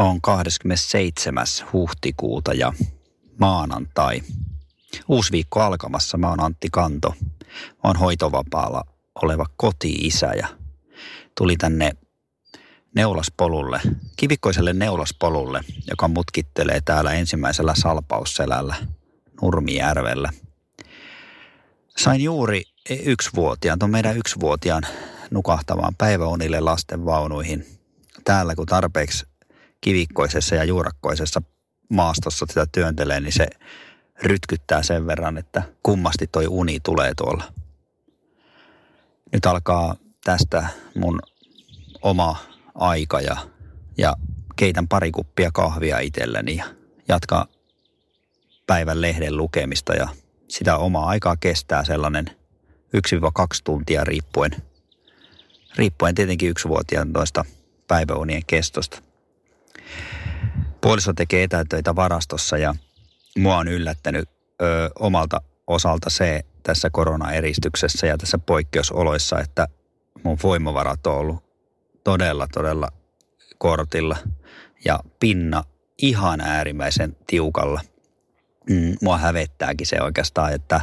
on 27. huhtikuuta ja maanantai. Uusi viikko alkamassa. Mä oon Antti Kanto. Mä oon hoitovapaalla oleva koti-isä ja tuli tänne neulaspolulle, kivikkoiselle neulaspolulle, joka mutkittelee täällä ensimmäisellä salpausselällä Nurmijärvellä. Sain juuri yksivuotiaan, tuon meidän yksivuotiaan nukahtavaan päiväunille lastenvaunuihin. Täällä kun tarpeeksi kivikkoisessa ja juurakkoisessa maastossa sitä työntelee, niin se rytkyttää sen verran, että kummasti toi uni tulee tuolla. Nyt alkaa tästä mun oma aika ja, ja keitän pari kuppia kahvia itselleni ja jatkaa päivän lehden lukemista ja sitä omaa aikaa kestää sellainen 1-2 tuntia riippuen, riippuen tietenkin yksivuotiaan toista päiväunien kestosta. Puoliso tekee etätöitä varastossa ja mua on yllättänyt ö, omalta osalta se tässä koronaeristyksessä ja tässä poikkeusoloissa, että mun voimavarat on ollut todella, todella kortilla ja pinna ihan äärimmäisen tiukalla. Mm, mua hävettääkin se oikeastaan, että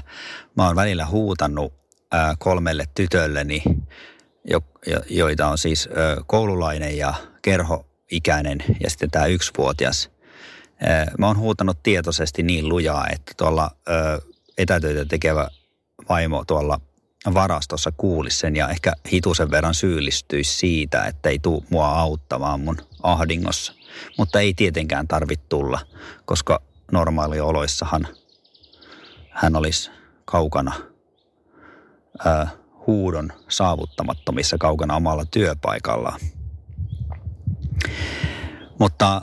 mä oon välillä huutannut ää, kolmelle tytölleni, jo, jo, joita on siis koululainen ja kerhoikäinen ja sitten tämä yksivuotias. Mä oon huutanut tietoisesti niin lujaa, että tuolla etätöitä tekevä vaimo tuolla varastossa kuulisi sen ja ehkä hitusen verran syyllistyisi siitä, että ei tule mua auttamaan mun ahdingossa. Mutta ei tietenkään tarvitse tulla, koska normaalioloissahan hän olisi kaukana huudon saavuttamattomissa kaukana omalla työpaikallaan. Mutta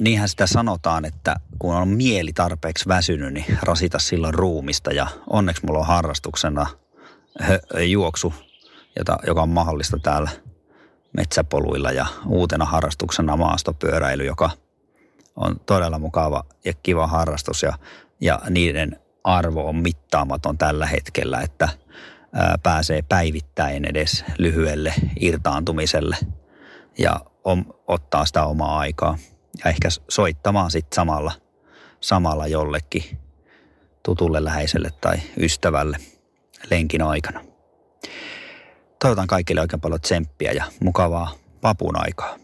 niinhän sitä sanotaan, että kun on mieli tarpeeksi väsynyt, niin rasita silloin ruumista. Ja onneksi mulla on harrastuksena juoksu, jota, joka on mahdollista täällä metsäpoluilla. Ja uutena harrastuksena maastopyöräily, joka on todella mukava ja kiva harrastus. Ja, ja niiden arvo on mittaamaton tällä hetkellä, että ää, pääsee päivittäin edes lyhyelle irtaantumiselle ja on, ottaa sitä omaa aikaa ja ehkä soittamaan sitten samalla, samalla jollekin tutulle läheiselle tai ystävälle lenkin aikana. Toivotan kaikille oikein paljon tsemppiä ja mukavaa vapun aikaa.